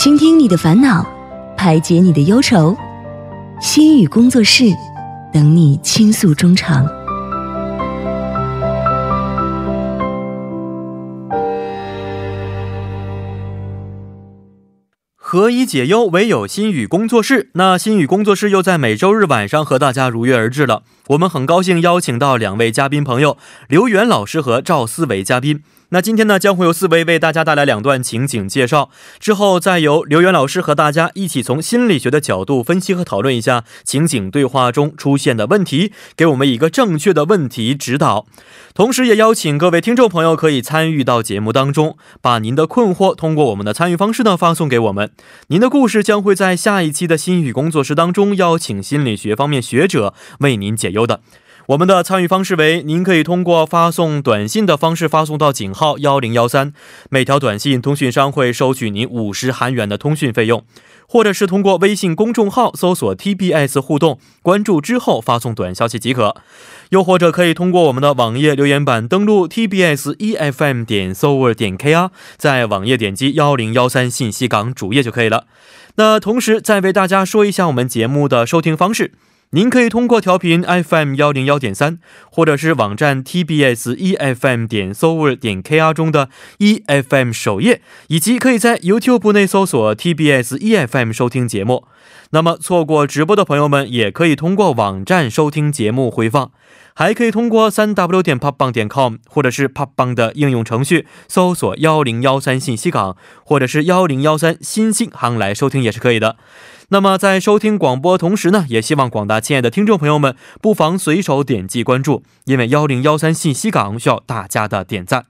倾听你的烦恼，排解你的忧愁。心语工作室，等你倾诉衷肠。何以解忧，唯有心语工作室。那心语工作室又在每周日晚上和大家如约而至了。我们很高兴邀请到两位嘉宾朋友，刘源老师和赵思维嘉宾。那今天呢，将会由四位为大家带来两段情景介绍，之后再由刘源老师和大家一起从心理学的角度分析和讨论一下情景对话中出现的问题，给我们一个正确的问题指导。同时，也邀请各位听众朋友可以参与到节目当中，把您的困惑通过我们的参与方式呢发送给我们。您的故事将会在下一期的心语工作室当中邀请心理学方面学者为您解忧的。我们的参与方式为：您可以通过发送短信的方式发送到井号幺零幺三，每条短信通讯商会收取您五十韩元的通讯费用；或者是通过微信公众号搜索 TBS 互动，关注之后发送短消息即可；又或者可以通过我们的网页留言板登录 TBS EFM 点 s o v e r 点 KR，在网页点击幺零幺三信息港主页就可以了。那同时再为大家说一下我们节目的收听方式。您可以通过调频 FM 幺零幺点三，或者是网站 TBS EFM 点 s o v e r 点 KR 中的 EFM 首页，以及可以在 YouTube 内搜索 TBS EFM 收听节目。那么错过直播的朋友们，也可以通过网站收听节目回放，还可以通过三 W 点 popbang 点 com，或者是 popbang 的应用程序搜索幺零幺三信息港，或者是幺零幺三新星航来收听也是可以的。那么在收听广播同时呢，也希望广大亲爱的听众朋友们不妨随手点击关注，因为幺零幺三信息港需要大家的点赞。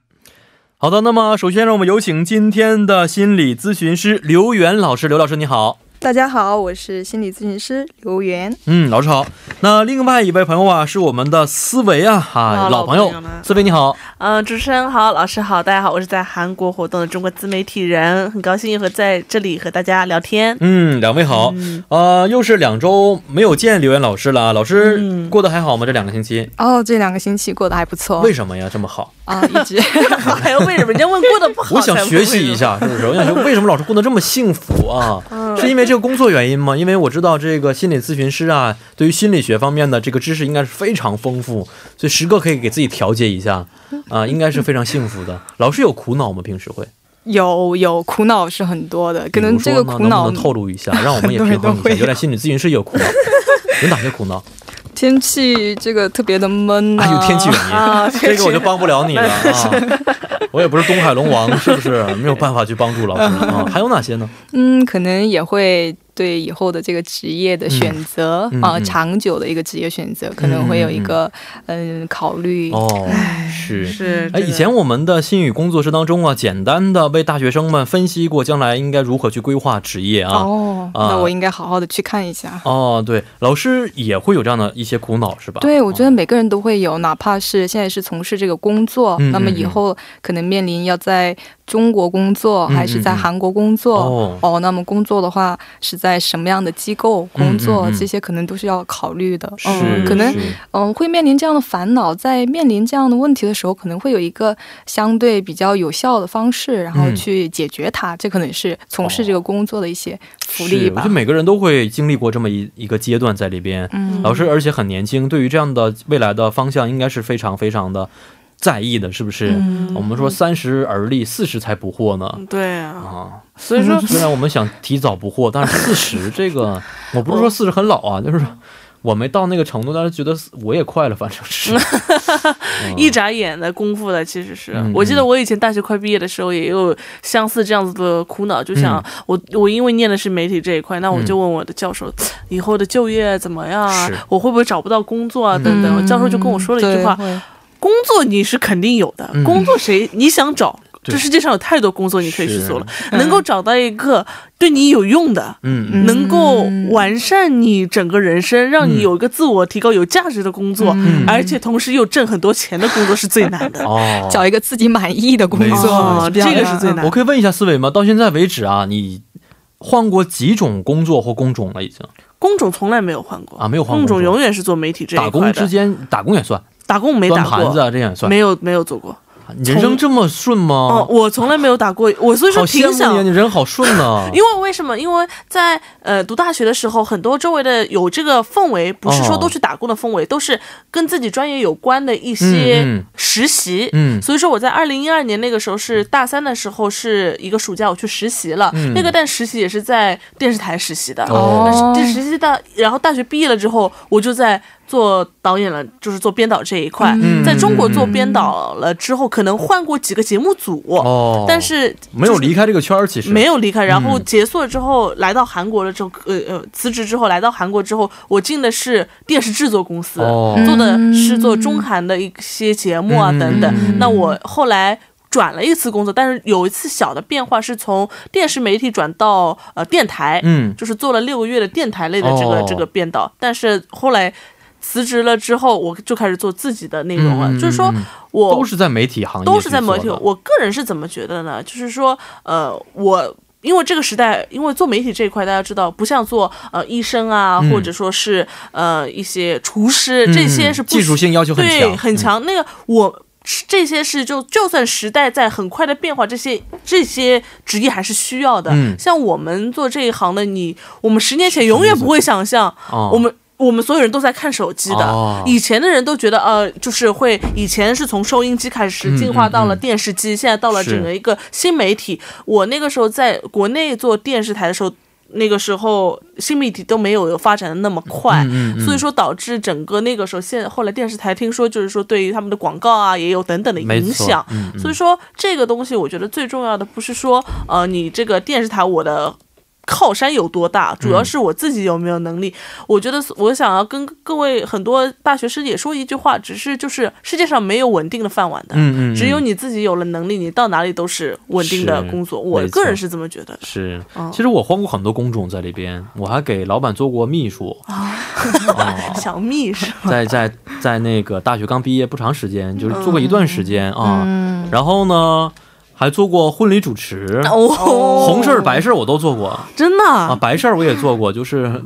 好的，那么首先让我们有请今天的心理咨询师刘媛老师，刘老师你好。大家好，我是心理咨询师刘源。嗯，老师好。那另外一位朋友啊，是我们的思维啊，啊，老朋友，思维你好。嗯，主持人好，老师好，大家好，我是在韩国活动的中国自媒体人，很高兴和在这里和大家聊天。嗯，两位好。呃，又是两周没有见刘源老师了啊，老师过得还好吗？这两个星期？哦，这两个星期过得还不错。为什么呀？这么好啊？一直还要为什么？人家问过得不好，我想学习一下，是不是？我想学为什么老师过得这么幸福啊？是因为这个工作原因吗？因为我知道这个心理咨询师啊，对于心理学方面的这个知识应该是非常丰富，所以时刻可以给自己调节一下啊，应该是非常幸福的。老师有苦恼吗？平时会有有苦恼是很多的，可能这个苦恼能透露一下，让我们也平衡一下。原来心理咨询师有苦恼，有哪些苦恼？天气这个特别的闷啊，有天气原因，啊 这个我就帮不了你了啊。我也不是东海龙王，是不是没有办法去帮助老师啊？还有哪些呢？嗯，可能也会。对以后的这个职业的选择啊，长久的一个职业选择，可能会有一个嗯考虑哦。是是，哎，以前我们的心语工作室当中啊，简单的为大学生们分析过将来应该如何去规划职业啊。哦，那我应该好好的去看一下。哦，对，老师也会有这样的一些苦恼是吧？对，我觉得每个人都会有，哪怕是现在是从事这个工作，那么以后可能面临要在。中国工作还是在韩国工作哦？那么工作的话是在什么样的机构工作？这些可能都是要考虑的。嗯，可能嗯会面临这样的烦恼，在面临这样的问题的时候，可能会有一个相对比较有效的方式，然后去解决它。这可能是从事这个工作的一些福利吧。我觉得每个人都会经历过这么一一个阶段在里边。嗯，老师而且很年轻，对于这样的未来的方向，应该是非常非常的。在意的是不是？我们说三十而立，四十才不惑呢。对啊，所以说虽然我们想提早不惑，但是四十 这个，我不是说四十很老啊，就是我没到那个程度，但是觉得我也快了，反正是 一眨眼的功夫了。其实是，我记得我以前大学快毕业的时候，也有相似这样子的苦恼，就想我我因为念的是媒体这一块，那我就问我的教授，以后的就业怎么样啊？我会不会找不到工作啊？等等，教授就跟我说了一句话。工作你是肯定有的，工作谁你想找？这世界上有太多工作你可以去做了，能够找到一个对你有用的，嗯，能够完善你整个人生，让你有一个自我提高、有价值的工作，而且同时又挣很多钱的工作是最难的。哦，找一个自己满意的工作，这个是最难。我可以问一下思维吗？到现在为止啊，你换过几种工作或工种了？已经工种从来没有换过啊，没有换过工种，永远是做媒体这一块打工之间打工也算。打工没打过，盘子啊，这样算没有没有做过人生这么顺吗？哦，我从来没有打过，我所以说挺想你，你人好顺呢。因为为什么？因为在呃读大学的时候，很多周围的有这个氛围，不是说都去打工的氛围，都是跟自己专业有关的一些实习。嗯，所以说我在二零一二年那个时候是大三的时候，是一个暑假我去实习了。那个但实习也是在电视台实习的。哦，这实习到，然后大学毕业了之后，我就在。做导演了，就是做编导这一块，在中国做编导了之后，可能换过几个节目组，但是没有离开这个圈儿，其实没有离开。然后结束了之后，来到韩国了之后，呃呃，辞职之后来到韩国之后，我进的是电视制作公司，做的是做中韩的一些节目啊等等。那我后来。转了一次工作，但是有一次小的变化是从电视媒体转到呃电台，嗯，就是做了六个月的电台类的这个这个编导。但是后来辞职了之后，我就开始做自己的内容了。就是说我都是在媒体行业，都是在媒体。我个人是怎么觉得呢？就是说，呃，我因为这个时代，因为做媒体这一块，大家知道不像做呃医生啊，或者说是呃一些厨师，这些是技术性要求很强，很强。那个我。这些是就就算时代在很快的变化，这些这些职业还是需要的。嗯，像我们做这一行的，你我们十年前永远不会想象，我们我们所有人都在看手机的。以前的人都觉得，呃，就是会以前是从收音机开始进化到了电视机，现在到了整个一个新媒体。我那个时候在国内做电视台的时候。那个时候新媒体都没有发展的那么快，所以说导致整个那个时候现后来电视台听说就是说对于他们的广告啊也有等等的影响，所以说这个东西我觉得最重要的不是说呃你这个电视台我的。靠山有多大，主要是我自己有没有能力。我觉得我想要跟各位很多大学生也说一句话，只是就是世界上没有稳定的饭碗的，嗯嗯，只有你自己有了能力，你到哪里都是稳定的工作。我个人是这么觉得的。是，其实我换过很多工种在里边，我还给老板做过秘书 啊，小秘书。在在在那个大学刚毕业不长时间，就是做过一段时间啊，然后呢。还做过婚礼主持，红事儿白事儿我都做过，真的？啊，白事儿我也做过，就是，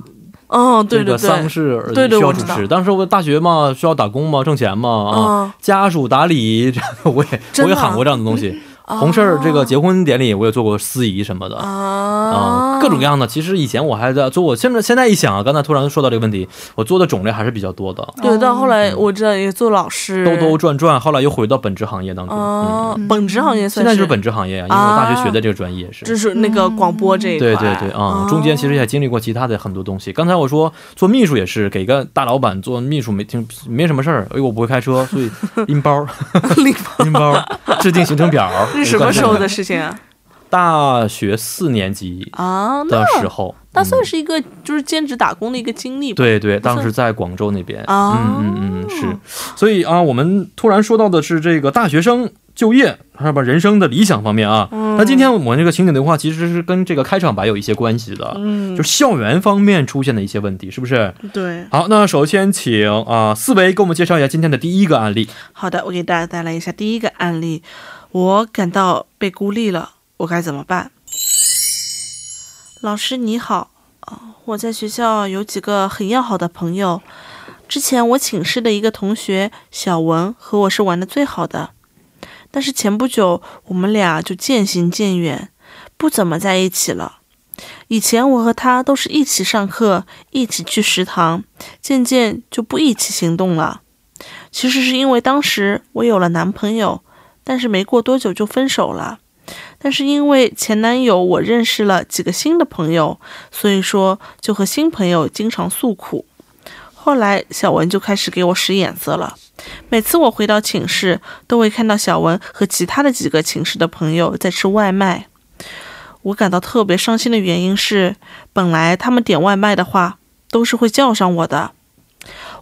哦，对对对，丧事需要主持。当时我大学嘛，需要打工嘛，挣钱嘛，啊，家属打理，我也我也喊过这样的东西。红事儿，这个结婚典礼我也做过司仪什么的啊，各种各样的。其实以前我还在做，我现在现在一想啊，刚才突然说到这个问题，我做的种类还是比较多的。对，到后来我知道也做老师，兜兜转转，后来又回到本职行业当中。啊，本职行业现在就是本职行业啊，因为我大学学的这个专业是，就是那个广播这一块。对对对啊，中间其实也经历过其他的很多东西。刚才我说做秘书也是给个大老板做秘书，没听没什么事儿，因为我不会开车，所以拎包，拎包，制定行程表。是什么时候的事情啊？大学四年级啊的时候，那算是一个就是兼职打工的一个经历。对对，当时在广州那边啊，嗯嗯嗯，是。所以啊，我们突然说到的是这个大学生就业，是吧？人生的理想方面啊。那今天我们这个情景对话，其实是跟这个开场白有一些关系的，嗯，就校园方面出现的一些问题，是不是？对。好，那首先请啊四维给我们介绍一下今天的第一个案例。好的，我给大家带来一下第一个案例。我感到被孤立了，我该怎么办？老师你好，我在学校有几个很要好的朋友，之前我寝室的一个同学小文和我是玩的最好的，但是前不久我们俩就渐行渐远，不怎么在一起了。以前我和他都是一起上课，一起去食堂，渐渐就不一起行动了。其实是因为当时我有了男朋友。但是没过多久就分手了，但是因为前男友，我认识了几个新的朋友，所以说就和新朋友经常诉苦。后来小文就开始给我使眼色了，每次我回到寝室，都会看到小文和其他的几个寝室的朋友在吃外卖。我感到特别伤心的原因是，本来他们点外卖的话都是会叫上我的，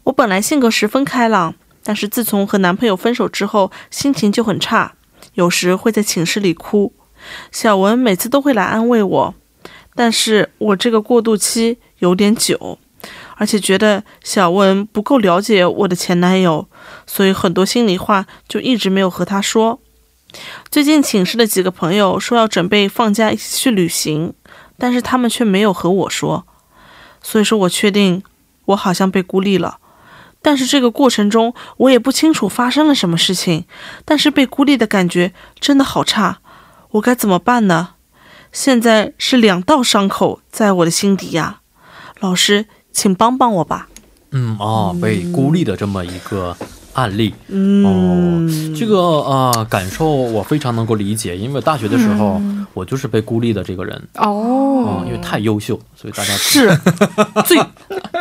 我本来性格十分开朗。但是自从和男朋友分手之后，心情就很差，有时会在寝室里哭。小文每次都会来安慰我，但是我这个过渡期有点久，而且觉得小文不够了解我的前男友，所以很多心里话就一直没有和他说。最近寝室的几个朋友说要准备放假一起去旅行，但是他们却没有和我说，所以说我确定我好像被孤立了。但是这个过程中，我也不清楚发生了什么事情，但是被孤立的感觉真的好差，我该怎么办呢？现在是两道伤口在我的心底呀，老师，请帮帮我吧。嗯哦，被孤立的这么一个。案例。哦，这个啊感受我非常能够理解，因为大学的时候我就是被孤立的这个人。哦，因为太优秀，所以大家是。最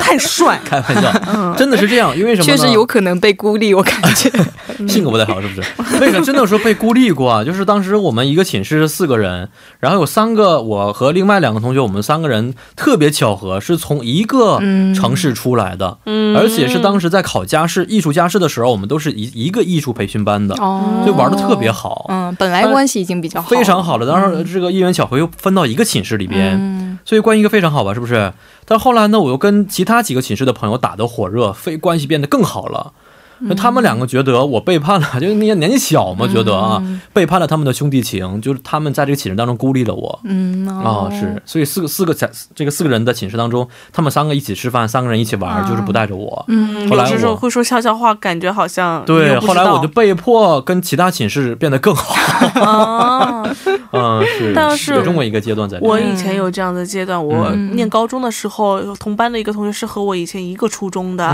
太帅，开玩笑，真的是这样，因为什么？确实有可能被孤立，我感觉。性格不太好，是不是？为什么真的说被孤立过啊？就是当时我们一个寝室四个人，然后有三个我和另外两个同学，我们三个人特别巧合是从一个城市出来的，嗯，而且是当时在考家试艺术家试的时候。我们都是一一个艺术培训班的，哦，就玩的特别好。嗯，本来关系已经比较好，非常好了。当时这个一元巧合又分到一个寝室里边，嗯所以关系非常好吧？是不是？但后来呢，我又跟其他几个寝室的朋友打得火热，非关系变得更好了。那他们两个觉得我背叛了，就是那些年纪小嘛，觉得啊背叛了他们的兄弟情，就是他们在这个寝室当中孤立了我。嗯啊是，所以四个四个在这个四个人的寝室当中，他们三个一起吃饭，三个人一起玩，就是不带着我。嗯，后来我会说悄悄话，感觉好像对。后来我就被迫跟其他寝室变得更好。啊，嗯是，但是有这么一个阶段在。我以前有这样的阶段，我念高中的时候，同班的一个同学是和我以前一个初中的，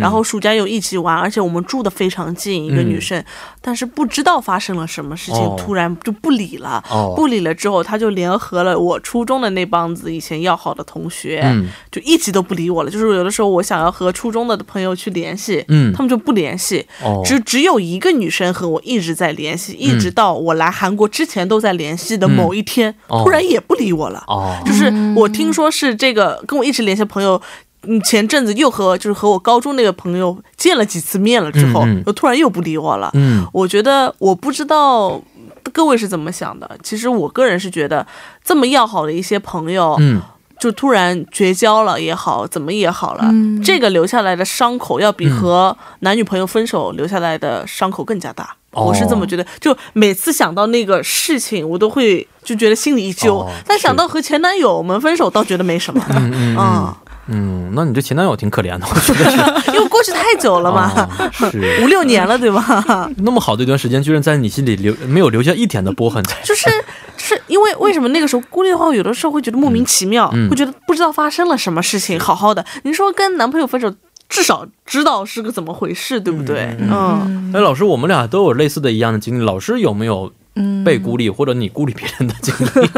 然后暑假有一起玩，而且我们。住的非常近，一个女生，但是不知道发生了什么事情，突然就不理了。不理了之后，他就联合了我初中的那帮子以前要好的同学，就一直都不理我了。就是有的时候我想要和初中的朋友去联系，他们就不联系。只只有一个女生和我一直在联系，一直到我来韩国之前都在联系的某一天，突然也不理我了。就是我听说是这个跟我一直联系的朋友。嗯，前阵子又和就是和我高中那个朋友见了几次面了之后，又突然又不理我了。嗯，我觉得我不知道各位是怎么想的。其实我个人是觉得，这么要好的一些朋友，嗯，就突然绝交了也好，怎么也好了，这个留下来的伤口要比和男女朋友分手留下来的伤口更加大。我是这么觉得，就每次想到那个事情，我都会就觉得心里一揪。但想到和前男友们分手，倒觉得没什么。嗯。嗯，那你这前男友挺可怜的，我觉得是，因为过去太久了嘛，是五六年了，对吧？那么好的一段时间，居然在你心里留没有留下一点的波痕，就是是因为为什么那个时候孤立的话，有的时候会觉得莫名其妙，会觉得不知道发生了什么事情。好好的，你说跟男朋友分手，至少知道是个怎么回事，对不对？嗯。哎，老师，我们俩都有类似的一样的经历，老师有没有被孤立或者你孤立别人的经历？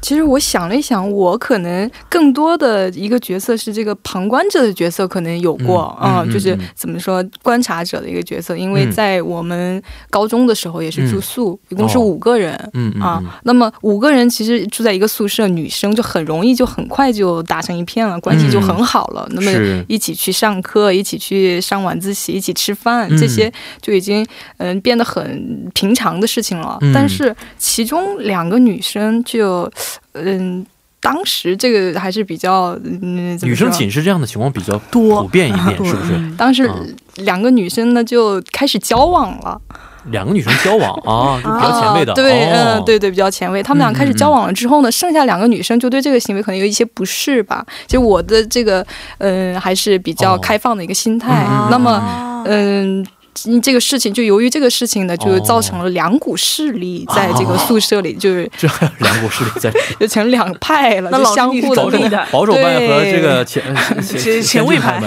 其实我想了一想，我可能更多的一个角色是这个旁观者的角色，可能有过啊，就是怎么说观察者的一个角色。因为在我们高中的时候也是住宿，一共是五个人，嗯啊，那么五个人其实住在一个宿舍，女生就很容易就很快就打成一片了，关系就很好了。那么一起去上课，一起去上晚自习，一起吃饭，这些就已经嗯变得很平常的事情了。但是其中两个女生就。嗯，当时这个还是比较嗯，女生寝室这样的情况比较多，普遍一点，是不是？当时两个女生呢就开始交往了。两个女生交往啊，就比较前卫的。对，嗯，对对，比较前卫。他们俩开始交往了之后呢，剩下两个女生就对这个行为可能有一些不适吧。就我的这个，嗯，还是比较开放的一个心态。那么，嗯。这个事情就由于这个事情呢，就造成了两股势力在这个宿舍里，就是 这两股势力在，就成两派了，就相互的保守派和这个前 前前卫派。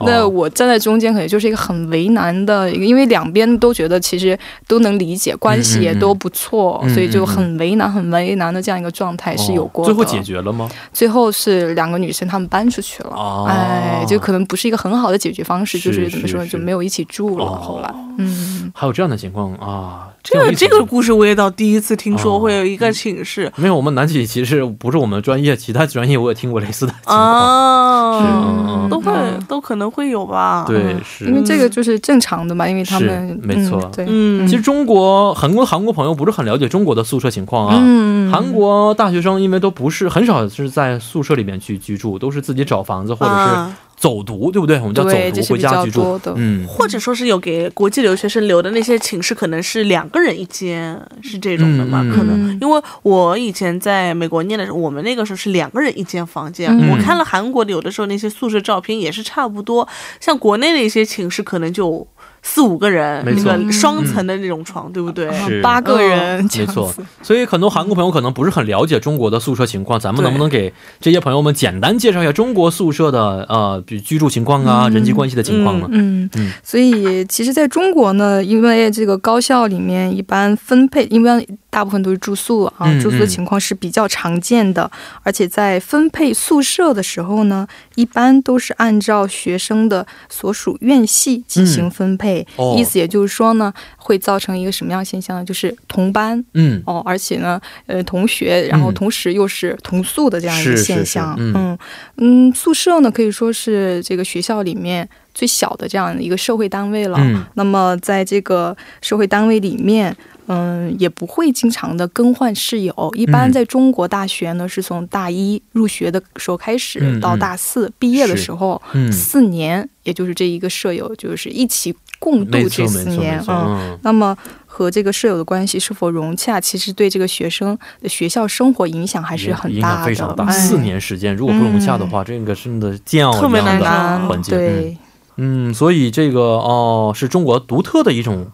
那我站在中间，可能就是一个很为难的一个，因为两边都觉得其实都能理解，关系也都不错，所以就很为难、很为难的这样一个状态是有过。最后解决了吗？最后是两个女生她们搬出去了，哎，就可能不是一个很好的解决方式，就是怎么说就没有一起住。住了，后来，嗯，还有这样的情况啊。这个这个故事我也倒第一次听说会有一个寝室，没有我们南企其实不是我们专业，其他专业我也听过类似的情况，都会都可能会有吧？对，是。因为这个就是正常的嘛，因为他们没错，对，嗯，其实中国很多韩国朋友不是很了解中国的宿舍情况啊，嗯，韩国大学生因为都不是很少是在宿舍里面去居住，都是自己找房子或者是。走读，对不对？我们叫走读回家居住。嗯，或者说是有给国际留学生留的那些寝室，可能是两个人一间，是这种的嘛？可能因为我以前在美国念的时候，我们那个时候是两个人一间房间。我看了韩国的有的时候那些宿舍照片也是差不多，像国内的一些寝室可能就。四五个人，那个双层的那种床，对不对？八个人，没错。所以很多韩国朋友可能不是很了解中国的宿舍情况，咱们能不能给这些朋友们简单介绍一下中国宿舍的呃，比居住情况啊，人际关系的情况呢？嗯嗯。所以其实在中国呢，因为这个高校里面一般分配，因为。大部分都是住宿啊，住宿的情况是比较常见的，而且在分配宿舍的时候呢，一般都是按照学生的所属院系进行分配。意思也就是说呢，会造成一个什么样现象呢？就是同班，嗯，哦，而且呢，呃，同学，然后同时又是同宿的这样一个现象。嗯嗯，宿舍呢可以说是这个学校里面最小的这样一个社会单位了。那么在这个社会单位里面。嗯，也不会经常的更换室友。一般在中国大学呢，是从大一入学的时候开始，到大四毕业的时候，四年，也就是这一个舍友就是一起共度这四年嗯，那么和这个舍友的关系是否融洽，其实对这个学生的学校生活影响还是很大的。非常大。四年时间如果不融洽的话，这个真的煎熬一样的环境。对，嗯，所以这个哦，是中国独特的一种。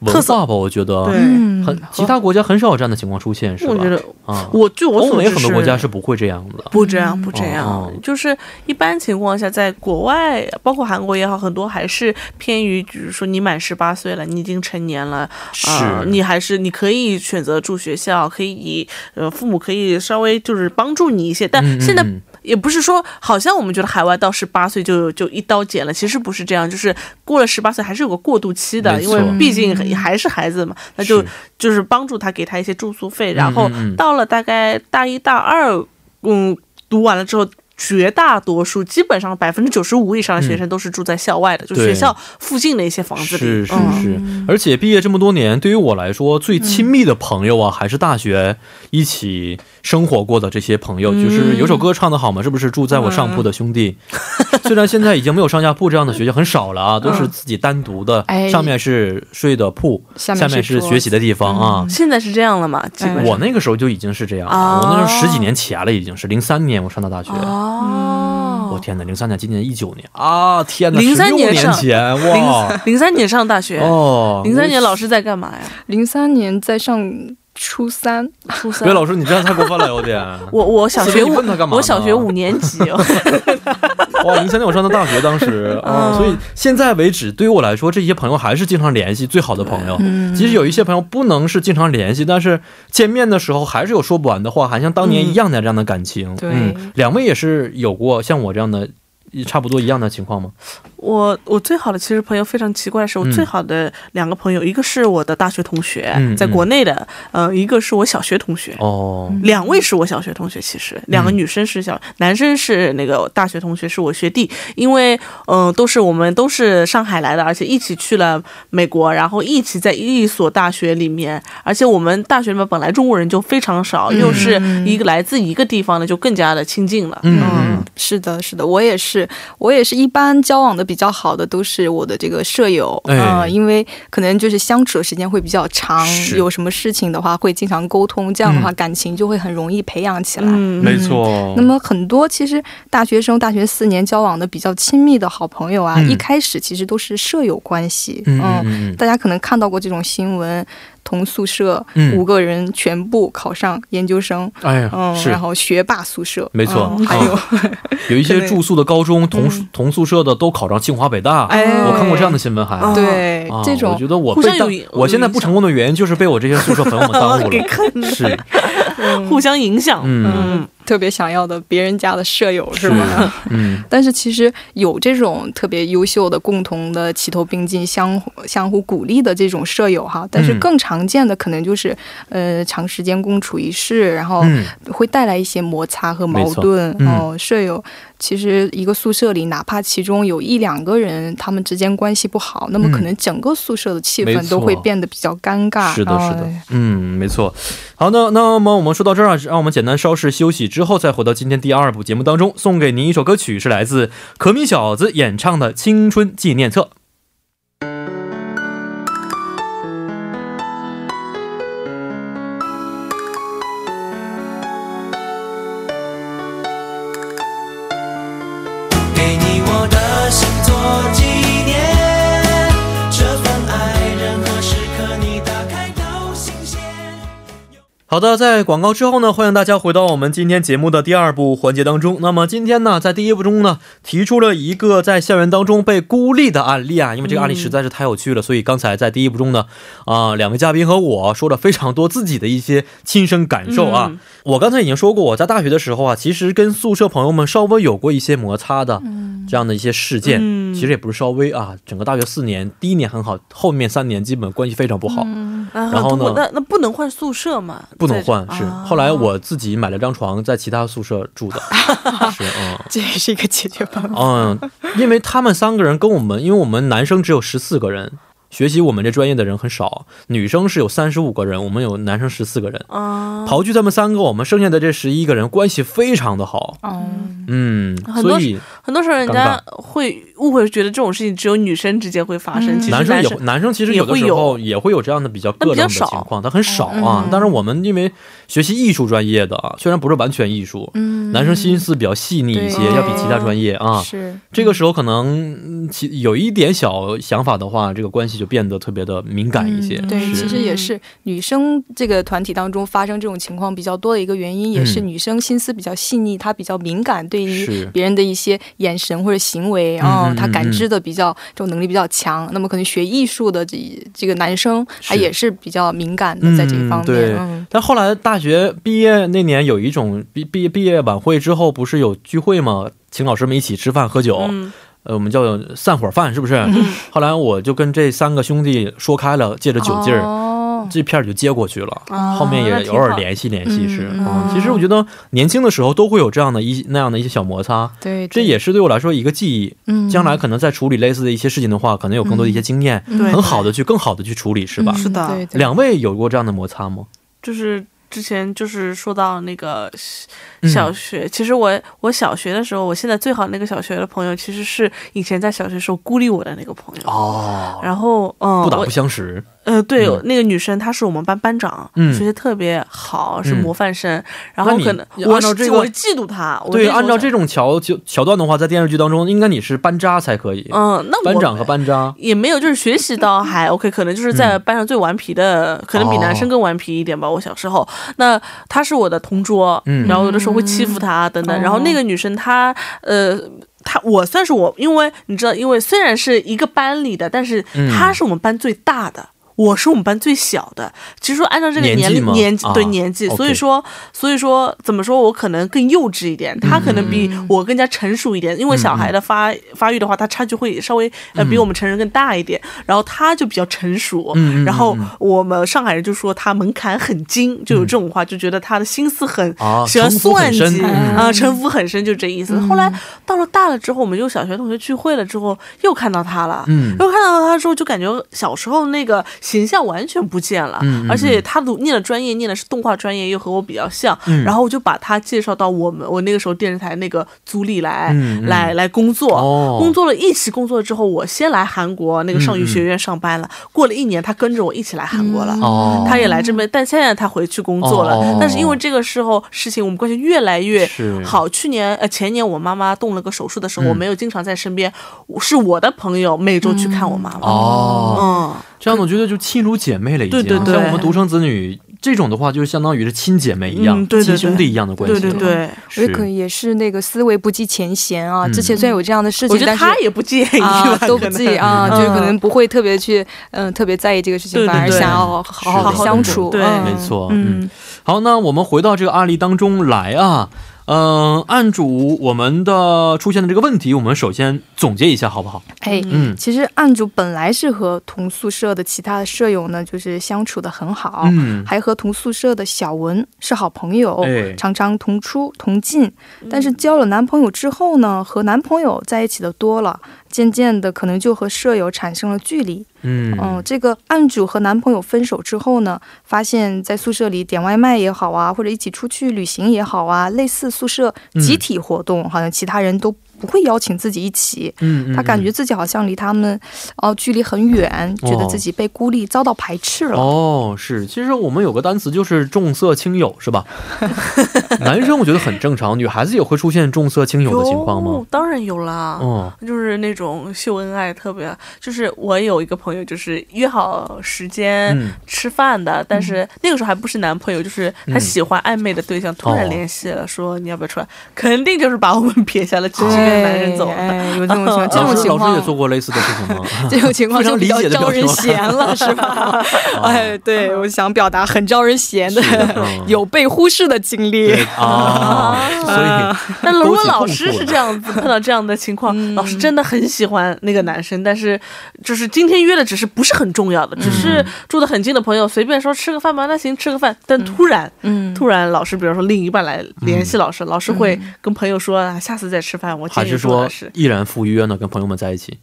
文化吧，我觉得，很其他国家很少有这样的情况出现，是吧？我觉得啊，我据我欧美很多国家是不会这样的，不这样，不这样，就是一般情况下，在国外，包括韩国也好，很多还是偏于，比如说你满十八岁了，你已经成年了，是，你还是你可以选择住学校，可以呃，父母可以稍微就是帮助你一些，但现在。也不是说，好像我们觉得海外到十八岁就就一刀剪了，其实不是这样，就是过了十八岁还是有个过渡期的，因为毕竟还是孩子嘛，那就就是帮助他给他一些住宿费，然后到了大概大一大二，嗯，读完了之后。绝大多数，基本上百分之九十五以上的学生都是住在校外的，就学校附近的一些房子里。是是是，而且毕业这么多年，对于我来说，最亲密的朋友啊，还是大学一起生活过的这些朋友。就是有首歌唱的好嘛，是不是？住在我上铺的兄弟。虽然现在已经没有上下铺这样的学校很少了啊，都是自己单独的，上面是睡的铺，下面是学习的地方啊。现在是这样了吗？我那个时候就已经是这样，我那是十几年前了，已经是零三年我上的大学。哦，我天哪！零三年，今年一九年啊！天哪，零三年前哇，零三年上大学哦，零三年老师在干嘛呀？零三年在上。初三，初三。别老师，你这样太过分了，有点。我我小学五，我小学五年级。哇，零三年我上的大学，当时啊，所以现在为止，对于我来说，这些朋友还是经常联系最好的朋友。即使有一些朋友不能是经常联系，但是见面的时候还是有说不完的话，还像当年一样的这样的感情。嗯，两位也是有过像我这样的。差不多一样的情况吗？我我最好的其实朋友非常奇怪的是，我最好的两个朋友，一个是我的大学同学，在国内的，呃，一个是我小学同学。哦，两位是我小学同学，其实两个女生是小，男生是那个大学同学，是我学弟。因为嗯，都是我们都是上海来的，而且一起去了美国，然后一起在一所大学里面，而且我们大学里面本来中国人就非常少，又是一个来自一个地方的，就更加的亲近了。嗯，是的，是的，我也是。我也是一般交往的比较好的都是我的这个舍友啊，因为可能就是相处的时间会比较长，有什么事情的话会经常沟通，这样的话感情就会很容易培养起来。没错。那么很多其实大学生大学四年交往的比较亲密的好朋友啊，一开始其实都是舍友关系。嗯，大家可能看到过这种新闻。同宿舍五个人全部考上研究生，哎呀，是，然后学霸宿舍，没错，还有有一些住宿的高中同同宿舍的都考上清华北大，我看过这样的新闻，还。对这种，我觉得我被我现在不成功的原因就是被我这些宿舍朋友们 耽误了，是。互相影响，嗯。特别想要的别人家的舍友是吗？嗯，但是其实有这种特别优秀的、共同的齐头并进、相相互鼓励的这种舍友哈。但是更常见的可能就是呃长时间共处一室，然后会带来一些摩擦和矛盾哦。舍友其实一个宿舍里，哪怕其中有一两个人他们之间关系不好，那么可能整个宿舍的气氛都会变得比较尴尬。是的，是的，嗯，没错。好那，那么我们说到这儿，让我们简单稍事休息之后，再回到今天第二部节目当中，送给您一首歌曲，是来自可米小子演唱的《青春纪念册》。好的，在广告之后呢，欢迎大家回到我们今天节目的第二部环节当中。那么今天呢，在第一部中呢，提出了一个在校园当中被孤立的案例啊，因为这个案例实在是太有趣了，所以刚才在第一部中呢，啊，两位嘉宾和我说了非常多自己的一些亲身感受啊。我刚才已经说过，我在大学的时候啊，其实跟宿舍朋友们稍微有过一些摩擦的这样的一些事件，其实也不是稍微啊，整个大学四年，第一年很好，后面三年基本关系非常不好。然后呢，那那不能换宿舍吗？不能换是，后来我自己买了张床，在其他宿舍住的，是嗯，这也是一个解决办法。嗯，因为他们三个人跟我们，因为我们男生只有十四个人。学习我们这专业的人很少，女生是有三十五个人，我们有男生十四个人。刨去他们三个，我们剩下的这十一个人关系非常的好。嗯，所以很多时候人家会误会，觉得这种事情只有女生之间会发生。男生也男生其实有的时候也会有这样的比较个人的情况，但很少啊。但是我们因为学习艺术专业的，虽然不是完全艺术，男生心思比较细腻一些，要比其他专业啊。是这个时候可能其有一点小想法的话，这个关系。就变得特别的敏感一些。对，其实也是女生这个团体当中发生这种情况比较多的一个原因，也是女生心思比较细腻，她比较敏感，对于别人的一些眼神或者行为啊，她感知的比较这种能力比较强。那么可能学艺术的这这个男生，他也是比较敏感的在这一方面。对，但后来大学毕业那年有一种毕毕业毕业晚会之后，不是有聚会吗？请老师们一起吃饭喝酒。呃，我们叫散伙饭，是不是？后来我就跟这三个兄弟说开了，借着酒劲儿，这片儿就接过去了。后面也偶尔联系联系，是。其实我觉得年轻的时候都会有这样的一那样的一些小摩擦。对，这也是对我来说一个记忆。嗯，将来可能在处理类似的一些事情的话，可能有更多的一些经验，很好的去更好的去处理，是吧？是的。两位有过这样的摩擦吗？就是。之前就是说到那个小学，其实我我小学的时候，我现在最好那个小学的朋友，其实是以前在小学时候孤立我的那个朋友哦。然后嗯，不打不相识。呃，对，那个女生她是我们班班长，学习特别好，是模范生。然后可能我照这个，我嫉妒她。对，按照这种桥就桥段的话，在电视剧当中，应该你是班渣才可以。嗯，那班长和班渣也没有，就是学习倒还 OK，可能就是在班上最顽皮的，可能比男生更顽皮一点吧。我小时候，那她是我的同桌，然后有的时候会欺负她等等。然后那个女生她呃。她我算是我，因为你知道，因为虽然是一个班里的，但是她是我们班最大的。我是我们班最小的，其实说按照这个年龄年纪对年纪，所以说所以说怎么说我可能更幼稚一点，他可能比我更加成熟一点，因为小孩的发发育的话，他差距会稍微呃比我们成人更大一点，然后他就比较成熟，然后我们上海人就说他门槛很精，就有这种话，就觉得他的心思很喜欢算计啊，城府很深，就这意思。后来到了大了之后，我们又小学同学聚会了之后，又看到他了，又看到他之后，就感觉小时候那个。形象完全不见了，而且他读念的专业念的是动画专业，又和我比较像，然后我就把他介绍到我们我那个时候电视台那个组里来，来来工作，工作了一起工作之后，我先来韩国那个上语学院上班了，过了一年，他跟着我一起来韩国了，他也来这边，但现在他回去工作了，但是因为这个时候事情，我们关系越来越好。去年呃前年我妈妈动了个手术的时候，我没有经常在身边，是我的朋友每周去看我妈妈。哦，嗯。这样我觉得就亲如姐妹了，已经。对对对。像我们独生子女这种的话，就是相当于是亲姐妹一样，亲兄弟一样的关系。对对对。也可能也是那个思维不计前嫌啊。之前虽然有这样的事情，我觉得他也不介意啊，都不介意啊，就是可能不会特别去嗯特别在意这个事情，反而想要好好的相处。对，没错。嗯。好，那我们回到这个案例当中来啊。嗯，案主我们的出现的这个问题，我们首先总结一下，好不好？哎，嗯，其实案主本来是和同宿舍的其他的舍友呢，就是相处的很好，嗯，还和同宿舍的小文是好朋友，常常同出同进。但是交了男朋友之后呢，和男朋友在一起的多了，渐渐的可能就和舍友产生了距离。嗯嗯，这个案主和男朋友分手之后呢，发现在宿舍里点外卖也好啊，或者一起出去旅行也好啊，类似宿舍集体活动，好像其他人都。不会邀请自己一起，嗯，他感觉自己好像离他们，哦，距离很远，觉得自己被孤立，遭到排斥了。哦，是，其实我们有个单词就是重色轻友，是吧？男生我觉得很正常，女孩子也会出现重色轻友的情况吗？当然有啦，哦，就是那种秀恩爱特别，就是我有一个朋友，就是约好时间吃饭的，但是那个时候还不是男朋友，就是他喜欢暧昧的对象突然联系了，说你要不要出来？肯定就是把我们撇下了。男人走，哎，有这种情况，这种情况，老师也做过类似的事情吗？这种情况就比较招人嫌了，是吧？哎，对，我想表达很招人嫌的，有被忽视的经历。啊。所以，但如果老师是这样子碰到这样的情况，老师真的很喜欢那个男生，但是就是今天约的只是不是很重要的，只是住的很近的朋友，随便说吃个饭吧，那行吃个饭。但突然，嗯，突然老师，比如说另一半来联系老师，老师会跟朋友说啊，下次再吃饭，我。还是说毅然赴约呢？跟朋友们在一起。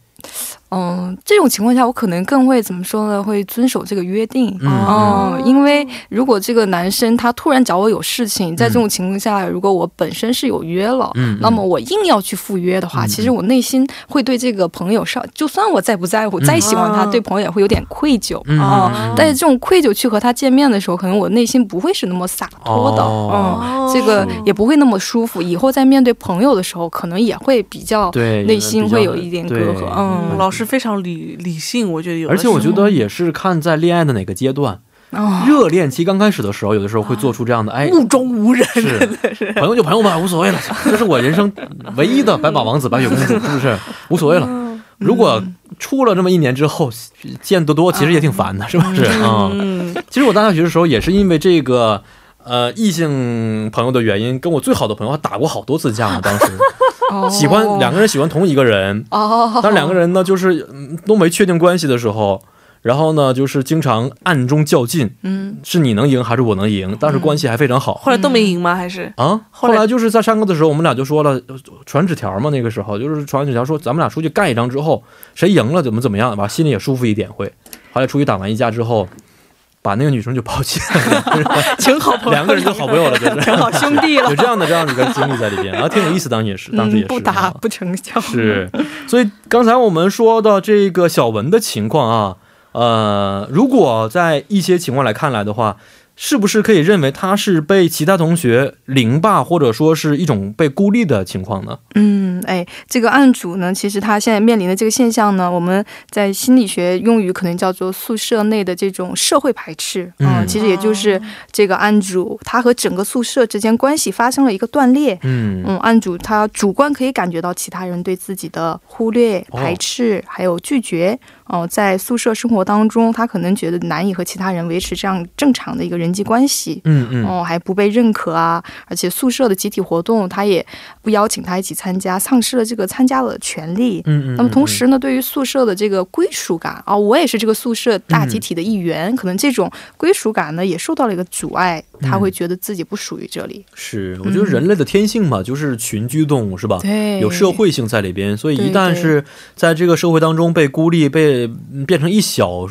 嗯，这种情况下，我可能更会怎么说呢？会遵守这个约定。嗯，因为如果这个男生他突然找我有事情，在这种情况下，如果我本身是有约了，嗯，那么我硬要去赴约的话，其实我内心会对这个朋友上，就算我再不在乎，再喜欢他，对朋友也会有点愧疚啊。但是这种愧疚去和他见面的时候，可能我内心不会是那么洒脱的，嗯，这个也不会那么舒服。以后在面对朋友的时候，可能也会比较对内心会有一点隔阂。嗯，老师。非常理理性，我觉得有。而且我觉得也是看在恋爱的哪个阶段，热恋期刚开始的时候，有的时候会做出这样的哎，目中无人，是朋友就朋友吧，无所谓了。这是我人生唯一的白马王子、白雪公主，是不是？无所谓了。如果处了这么一年之后见得多，其实也挺烦的，是不是？嗯。其实我大学的时候也是因为这个呃异性朋友的原因，跟我最好的朋友还打过好多次架呢。当时。喜欢两个人喜欢同一个人，但两个人呢，就是都没确定关系的时候，然后呢，就是经常暗中较劲，嗯，是你能赢还是我能赢？但是关系还非常好。后来都没赢吗？还是啊？后来就是在上课的时候，我们俩就说了，传纸条嘛。那个时候就是传纸条，说咱们俩出去干一张之后，谁赢了怎么怎么样，吧，心里也舒服一点。会后来出去打完一架之后。把那个女生就抛弃了，挺好朋友，两个人就好朋友了，就是挺好兄弟了。有这样的这样的一个经历在里边，然后挺有意思。当时也是，当时也是不打不成交。是，所以刚才我们说到这个小文的情况啊，呃，如果在一些情况来看来的话。是不是可以认为他是被其他同学凌霸，或者说是一种被孤立的情况呢？嗯，哎，这个案主呢，其实他现在面临的这个现象呢，我们在心理学用语可能叫做宿舍内的这种社会排斥。嗯，其实也就是这个案主他和整个宿舍之间关系发生了一个断裂。嗯嗯，案主他主观可以感觉到其他人对自己的忽略、排斥，还有拒绝。哦，在宿舍生活当中，他可能觉得难以和其他人维持这样正常的一个人际关系，嗯嗯，哦，还不被认可啊，而且宿舍的集体活动他也不邀请他一起参加，丧失了这个参加的权利，嗯嗯。那么同时呢，对于宿舍的这个归属感啊，我也是这个宿舍大集体的一员，可能这种归属感呢也受到了一个阻碍，他会觉得自己不属于这里。是，我觉得人类的天性嘛，就是群居动物，是吧？对，有社会性在里边，所以一旦是在这个社会当中被孤立被。变成一小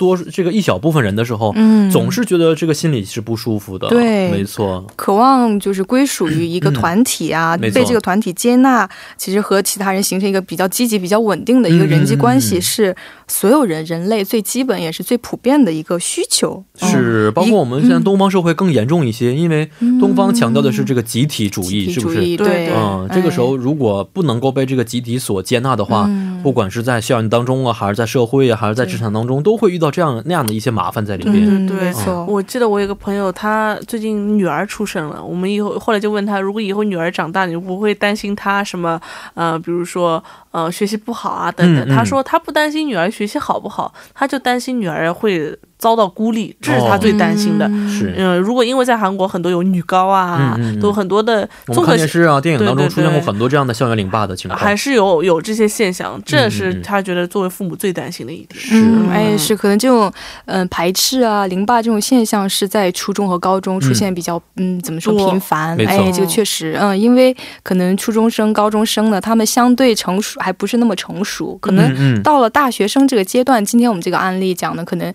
多这个一小部分人的时候，嗯，总是觉得这个心里是不舒服的。对，没错，渴望就是归属于一个团体啊，被这个团体接纳，其实和其他人形成一个比较积极、比较稳定的一个人际关系，是所有人人类最基本也是最普遍的一个需求。是，包括我们现在东方社会更严重一些，因为东方强调的是这个集体主义，是不是？对，嗯，这个时候如果不能够被这个集体所接纳的话。不管是在校园当中啊，还是在社会啊，还是在职场当中，都会遇到这样那样的一些麻烦在里面。对对对，我记得我有个朋友，他最近女儿出生了，我们以后后来就问他，如果以后女儿长大，你不会担心她什么？呃，比如说呃学习不好啊等等。他说他不担心女儿学习好不好，他就担心女儿会。遭到孤立，这是他最担心的。是，嗯，如果因为在韩国很多有女高啊，都很多的综合电视啊、电影当中出现过很多这样的校园凌霸的情况，还是有有这些现象，这是他觉得作为父母最担心的一点。是，哎，是可能这种嗯排斥啊、凌霸这种现象是在初中和高中出现比较嗯怎么说频繁？哎，这个确实嗯，因为可能初中生、高中生呢，他们相对成熟还不是那么成熟，可能到了大学生这个阶段，今天我们这个案例讲的可能。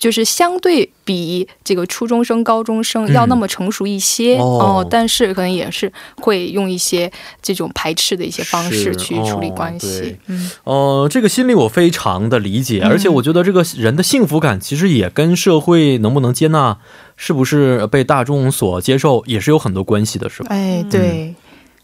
就是相对比这个初中生、高中生要那么成熟一些哦，但是可能也是会用一些这种排斥的一些方式去处理关系。嗯，呃，这个心理我非常的理解，而且我觉得这个人的幸福感其实也跟社会能不能接纳，是不是被大众所接受也是有很多关系的，是吧？哎，对。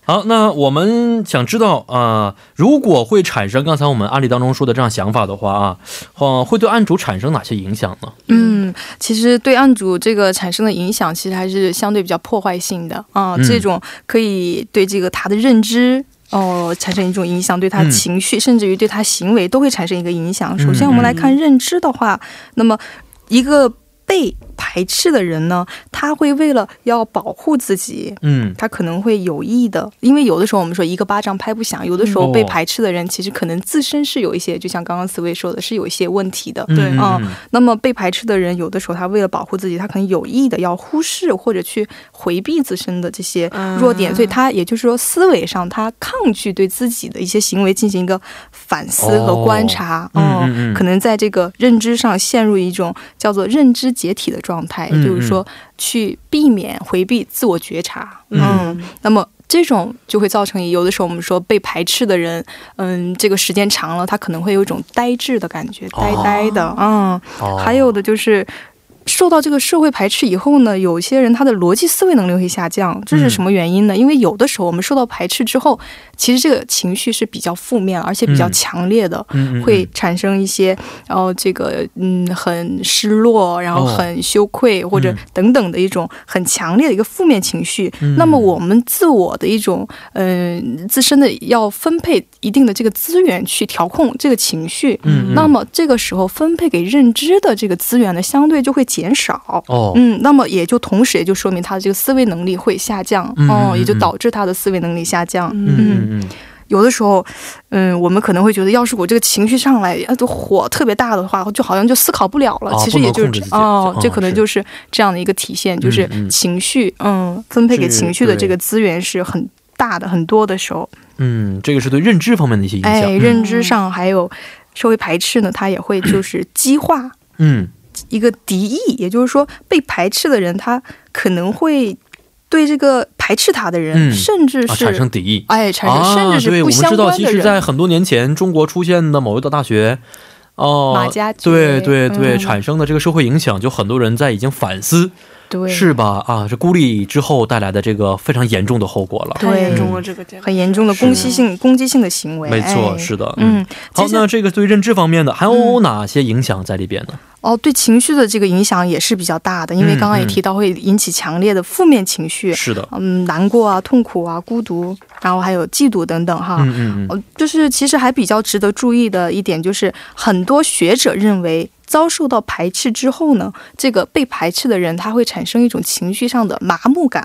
好，那我们想知道啊，如果会产生刚才我们案例当中说的这样想法的话啊，呃，会对案主产生哪些影响呢？嗯，其实对案主这个产生的影响，其实还是相对比较破坏性的啊。这种可以对这个他的认知哦产生一种影响，对他情绪，甚至于对他行为都会产生一个影响。首先，我们来看认知的话，那么一个被。排斥的人呢，他会为了要保护自己，嗯，他可能会有意的，因为有的时候我们说一个巴掌拍不响，有的时候被排斥的人其实可能自身是有一些，就像刚刚思维说的，是有一些问题的，对啊。那么被排斥的人，有的时候他为了保护自己，他可能有意的要忽视或者去回避自身的这些弱点，所以他也就是说思维上他抗拒对自己的一些行为进行一个反思和观察，嗯，可能在这个认知上陷入一种叫做认知解体的。状态，也就是说，去避免回避自我觉察，嗯，那么这种就会造成有的时候我们说被排斥的人，嗯，这个时间长了，他可能会有一种呆滞的感觉，呆呆的，嗯，还有的就是。受到这个社会排斥以后呢，有些人他的逻辑思维能力会下降，这是什么原因呢？因为有的时候我们受到排斥之后，其实这个情绪是比较负面，而且比较强烈的，会产生一些，然后这个嗯很失落，然后很羞愧或者等等的一种很强烈的一个负面情绪。那么我们自我的一种嗯自身的要分配一定的这个资源去调控这个情绪，那么这个时候分配给认知的这个资源呢，相对就会。减少哦，嗯，那么也就同时也就说明他的这个思维能力会下降哦，也就导致他的思维能力下降。嗯嗯，有的时候，嗯，我们可能会觉得，要是我这个情绪上来，呃，火特别大的话，就好像就思考不了了。其实也就是哦，这可能就是这样的一个体现，就是情绪，嗯，分配给情绪的这个资源是很大的、很多的时候。嗯，这个是对认知方面的一些影响。哎，认知上还有社会排斥呢，它也会就是激化。嗯。一个敌意，也就是说，被排斥的人，他可能会对这个排斥他的人，甚至是产生敌意，哎，产生甚至是不相关的人。我们知道，其实，在很多年前，中国出现的某一个大学，哦，马家对对对，产生的这个社会影响，就很多人在已经反思。对，是吧？啊，这孤立之后带来的这个非常严重的后果了，太严重了，这个很严重的攻击性、攻击性的行为。没错，是的。嗯，好，那这个对认知方面的还有哪些影响在里边呢？哦，对情绪的这个影响也是比较大的，因为刚刚也提到会引起强烈的负面情绪。是的，嗯，难过啊，痛苦啊，孤独，然后还有嫉妒等等哈。嗯嗯。就是其实还比较值得注意的一点，就是很多学者认为。遭受到排斥之后呢，这个被排斥的人他会产生一种情绪上的麻木感，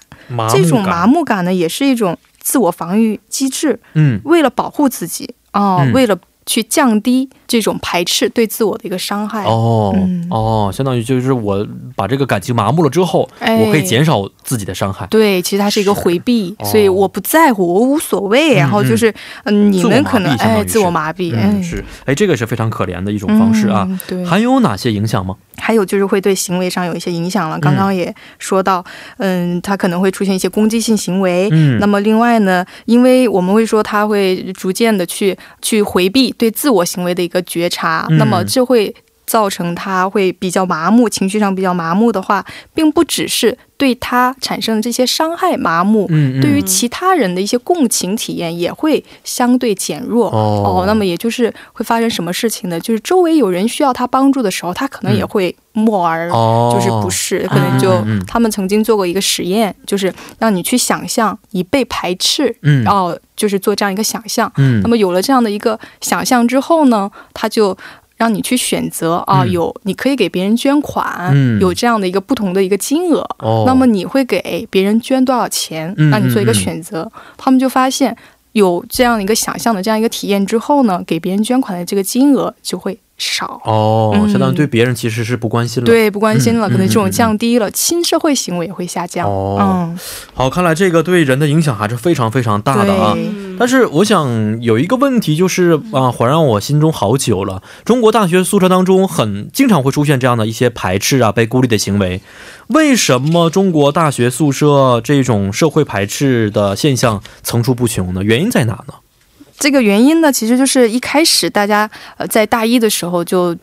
这种麻木感呢也是一种自我防御机制，嗯，为了保护自己啊，为了。去降低这种排斥对自我的一个伤害哦哦，相当于就是我把这个感情麻木了之后，我可以减少自己的伤害。对，其实它是一个回避，所以我不在乎，我无所谓。然后就是嗯，你们可能哎，自我麻痹，嗯，是哎，这个是非常可怜的一种方式啊。对，还有哪些影响吗？还有就是会对行为上有一些影响了。刚刚也说到，嗯，他可能会出现一些攻击性行为。嗯，那么另外呢，因为我们会说他会逐渐的去去回避对自我行为的一个觉察，那么就会。造成他会比较麻木，情绪上比较麻木的话，并不只是对他产生的这些伤害麻木，嗯，对于其他人的一些共情体验也会相对减弱。哦，那么也就是会发生什么事情呢？就是周围有人需要他帮助的时候，他可能也会默而就是不是，可能就他们曾经做过一个实验，就是让你去想象你被排斥，嗯，然后就是做这样一个想象，嗯，那么有了这样的一个想象之后呢，他就。让你去选择啊，有你可以给别人捐款，有这样的一个不同的一个金额，那么你会给别人捐多少钱？让你做一个选择。他们就发现有这样一个想象的这样一个体验之后呢，给别人捐款的这个金额就会。少哦，相当于对别人其实是不关心了，对不关心了，可能这种降低了，亲社会行为也会下降。哦，嗯，好，看来这个对人的影响还是非常非常大的啊。但是我想有一个问题就是啊，环绕我心中好久了。中国大学宿舍当中很经常会出现这样的一些排斥啊、被孤立的行为，为什么中国大学宿舍这种社会排斥的现象层出不穷呢？原因在哪呢？这个原因呢，其实就是一开始大家呃在大一的时候就。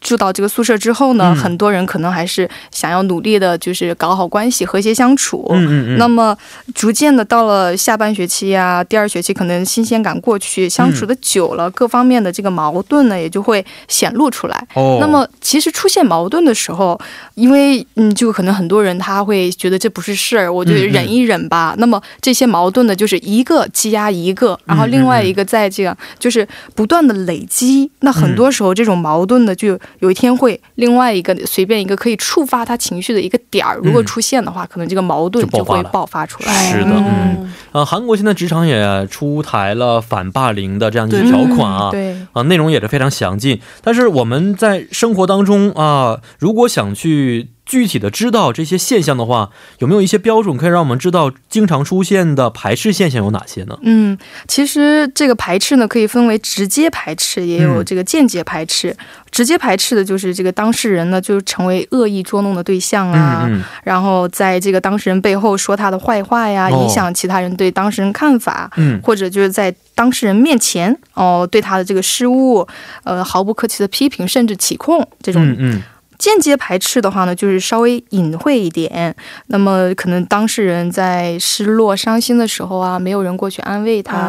住到这个宿舍之后呢，很多人可能还是想要努力的，就是搞好关系，和谐相处。嗯嗯嗯。那么，逐渐的到了下半学期呀，第二学期，可能新鲜感过去，相处的久了，各方面的这个矛盾呢，也就会显露出来。哦。那么，其实出现矛盾的时候，因为嗯，就可能很多人他会觉得这不是事儿，我就忍一忍吧。那么这些矛盾呢，就是一个积压一个，然后另外一个在这样就是不断的累积。那很多时候这种矛盾呢，就有一天会另外一个随便一个可以触发他情绪的一个点儿，如果出现的话，可能这个矛盾就会爆发出来。是的，嗯，呃，韩国现在职场也出台了反霸凌的这样一些条款啊，对，啊，内容也是非常详尽。但是我们在生活当中啊，如果想去。具体的知道这些现象的话，有没有一些标准可以让我们知道经常出现的排斥现象有哪些呢？嗯，其实这个排斥呢，可以分为直接排斥，也有这个间接排斥。直接排斥的就是这个当事人呢，就成为恶意捉弄的对象啊，然后在这个当事人背后说他的坏话呀，影响其他人对当事人看法，或者就是在当事人面前哦，对他的这个失误，呃，毫不客气的批评，甚至起控这种。嗯。间接排斥的话呢，就是稍微隐晦一点。那么可能当事人在失落、伤心的时候啊，没有人过去安慰他。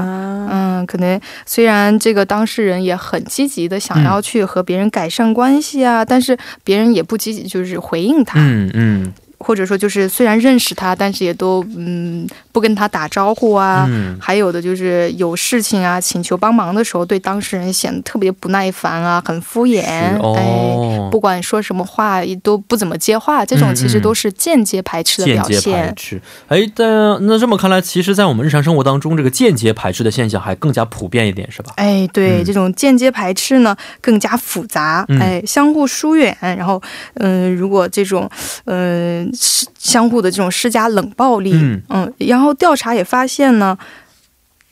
嗯，可能虽然这个当事人也很积极的想要去和别人改善关系啊，但是别人也不积极，就是回应他。嗯嗯。或者说，就是虽然认识他，但是也都嗯不跟他打招呼啊。还有的就是有事情啊，请求帮忙的时候，对当事人显得特别不耐烦啊，很敷衍。哎，不管说什么话都不怎么接话，这种其实都是间接排斥的表现。间接排斥。哎，但那这么看来，其实，在我们日常生活当中，这个间接排斥的现象还更加普遍一点，是吧？哎，对，这种间接排斥呢更加复杂。哎，相互疏远，然后嗯，如果这种嗯。相互的这种施加冷暴力，嗯，然后调查也发现呢，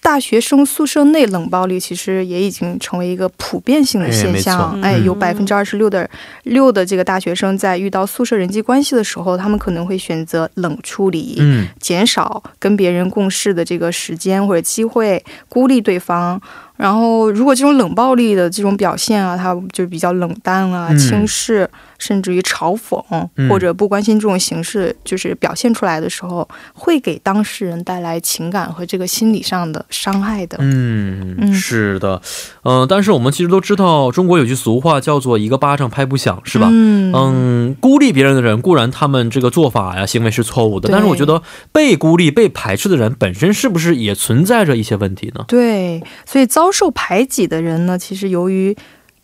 大学生宿舍内冷暴力其实也已经成为一个普遍性的现象。哎，有百分之二十六的六的这个大学生在遇到宿舍人际关系的时候，他们可能会选择冷处理，嗯，减少跟别人共事的这个时间或者机会，孤立对方。然后，如果这种冷暴力的这种表现啊，他就比较冷淡啊，轻视。甚至于嘲讽或者不关心这种形式，就是表现出来的时候，会给当事人带来情感和这个心理上的伤害的。嗯，是的，嗯，但是我们其实都知道，中国有句俗话叫做“一个巴掌拍不响”，是吧？嗯，孤立别人的人固然他们这个做法呀、行为是错误的，但是我觉得被孤立、被排斥的人本身是不是也存在着一些问题呢？对，所以遭受排挤的人呢，其实由于。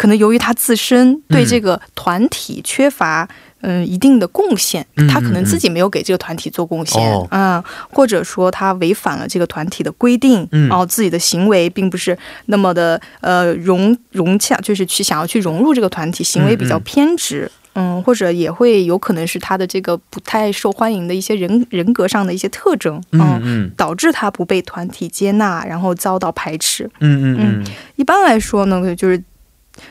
可能由于他自身对这个团体缺乏嗯一定的贡献，他可能自己没有给这个团体做贡献啊，或者说他违反了这个团体的规定，然后自己的行为并不是那么的呃融融洽，就是去想要去融入这个团体，行为比较偏执，嗯，或者也会有可能是他的这个不太受欢迎的一些人人格上的一些特征，嗯嗯，导致他不被团体接纳，然后遭到排斥，嗯嗯嗯，一般来说呢，就是。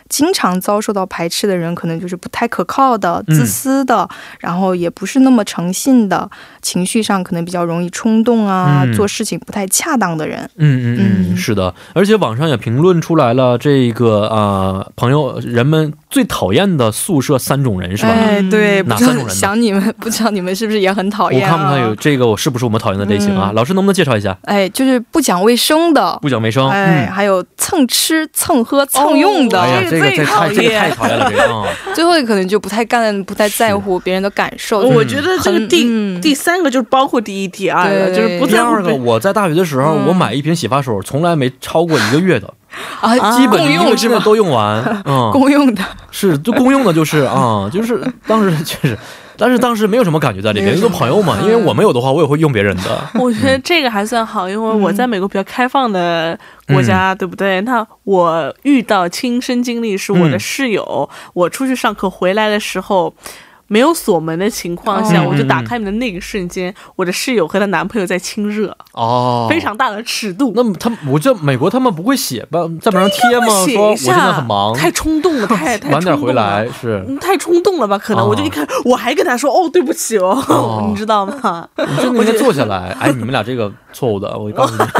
经常遭受到排斥的人，可能就是不太可靠的、自私的，然后也不是那么诚信的，情绪上可能比较容易冲动啊，做事情不太恰当的人。嗯嗯嗯，是的，而且网上也评论出来了，这个啊，朋友人们最讨厌的宿舍三种人是吧？哎，对，哪三种人？想你们，不知道你们是不是也很讨厌？我看不看有这个，我是不是我们讨厌的类型啊？老师能不能介绍一下？哎，就是不讲卫生的，不讲卫生，哎，还有蹭吃蹭喝蹭用的。这个最讨厌，太讨厌了，这个。最后 可能就不太干，不太在乎别人的感受。我觉得这个第第三个就是包括第一、第二个，就是不。第二个，我在大学的时候，我买一瓶洗发水，从来没超过一个月的。啊，基本都用完，嗯，公用的是就公用的，就是啊，就是当时确实。但是当时没有什么感觉在里面，因为朋友嘛。因为我没有的话，我也会用别人的。我觉得这个还算好，因为我在美国比较开放的国家，对不对？那我遇到亲身经历是我的室友，我出去上课回来的时候。没有锁门的情况下，我就打开门的那一瞬间，我的室友和她男朋友在亲热哦，非常大的尺度。那么他，我觉得美国他们不会写吧，在门上贴吗？说我现在很忙，太冲动了，太 太晚点回来是太冲动了吧？可能我就一看，我还跟他说哦，对不起哦，你知道吗？你就应该坐下来。哎，你们俩这个错误的，我告诉你。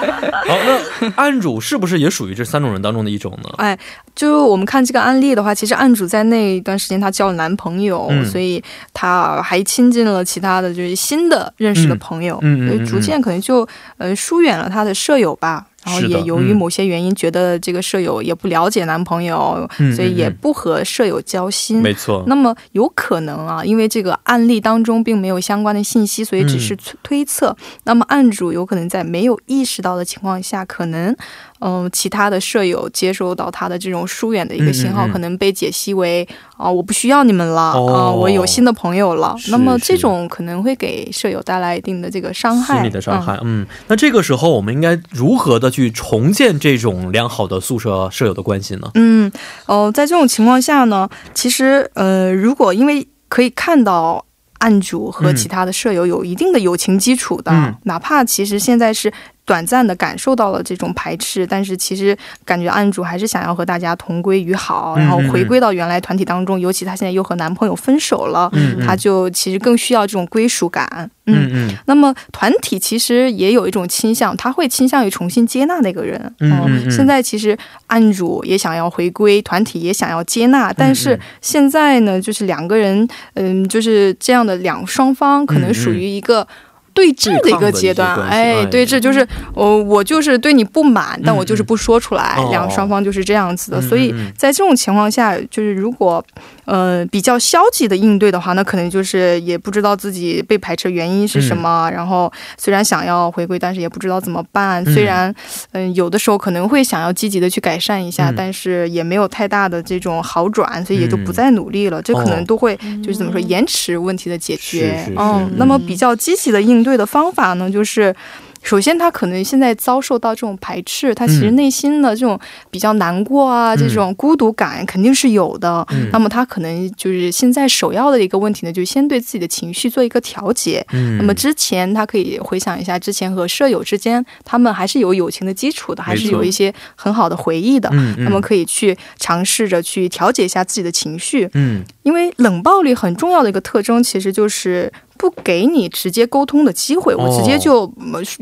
好，那案主是不是也属于这三种人当中的一种呢？哎，就我们看这个案例的话，其实案主在那一段时间她。交了男朋友，所以她还亲近了其他的就是新的认识的朋友，所以逐渐可能就呃疏远了她的舍友吧。然后也由于某些原因，觉得这个舍友也不了解男朋友，所以也不和舍友交心。没错。那么有可能啊，因为这个案例当中并没有相关的信息，所以只是推测。那么案主有可能在没有意识到的情况下，可能。嗯，其他的舍友接收到他的这种疏远的一个信号，可能被解析为啊，我不需要你们了啊，我有新的朋友了。那么这种可能会给舍友带来一定的这个伤害，心理的伤害。嗯，那这个时候我们应该如何的去重建这种良好的宿舍舍友的关系呢？嗯，哦，在这种情况下呢，其实呃，如果因为可以看到案主和其他的舍友有一定的友情基础的，哪怕其实现在是。短暂的感受到了这种排斥，但是其实感觉案主还是想要和大家同归于好，然后回归到原来团体当中。尤其她现在又和男朋友分手了，她就其实更需要这种归属感。嗯嗯。那么团体其实也有一种倾向，他会倾向于重新接纳那个人。嗯现在其实案主也想要回归，团体也想要接纳，但是现在呢，就是两个人，嗯，就是这样的两双方可能属于一个。对峙的一个阶段，哎，对峙就是，我我就是对你不满，但我就是不说出来，两个双方就是这样子的，所以在这种情况下，就是如果。呃，比较消极的应对的话，那可能就是也不知道自己被排斥原因是什么。然后虽然想要回归，但是也不知道怎么办。虽然，嗯，有的时候可能会想要积极的去改善一下，但是也没有太大的这种好转，所以也就不再努力了。这可能都会就是怎么说，延迟问题的解决。嗯，那么比较积极的应对的方法呢，就是。首先，他可能现在遭受到这种排斥，他其实内心的这种比较难过啊，这种孤独感肯定是有的。那么，他可能就是现在首要的一个问题呢，就是先对自己的情绪做一个调节。那么之前他可以回想一下，之前和舍友之间，他们还是有友情的基础的，还是有一些很好的回忆的。那么可以去尝试着去调节一下自己的情绪。嗯，因为冷暴力很重要的一个特征，其实就是。不给你直接沟通的机会，我直接就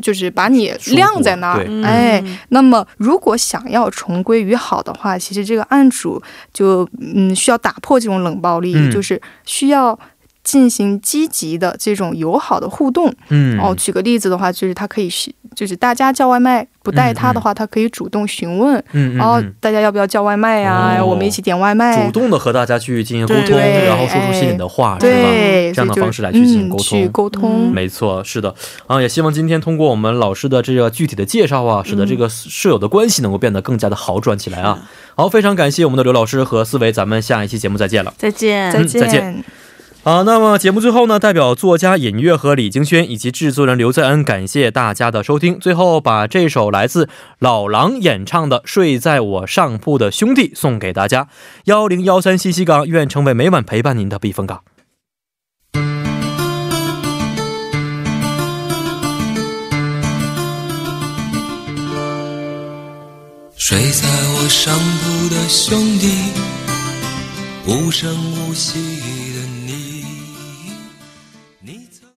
就是把你晾在那儿。哎，那么如果想要重归于好的话，其实这个案主就嗯需要打破这种冷暴力，就是需要进行积极的这种友好的互动。嗯，哦，举个例子的话，就是他可以是就是大家叫外卖。不带他的话，他可以主动询问，然后大家要不要叫外卖呀？我们一起点外卖。主动的和大家去进行沟通，然后说出心里的话，是吧？这样的方式来去进行沟通。去沟通，没错，是的。啊，也希望今天通过我们老师的这个具体的介绍啊，使得这个舍友的关系能够变得更加的好转起来啊。好，非常感谢我们的刘老师和思维，咱们下一期节目再见了。再见，再见，再见。好，那么节目最后呢，代表作家尹月和李京轩以及制作人刘在恩，感谢大家的收听。最后把这首来自老狼演唱的《睡在我上铺的兄弟》送给大家。幺零幺三信息港，愿成为每晚陪伴您的避风港。睡在我上铺的兄弟，无声无息。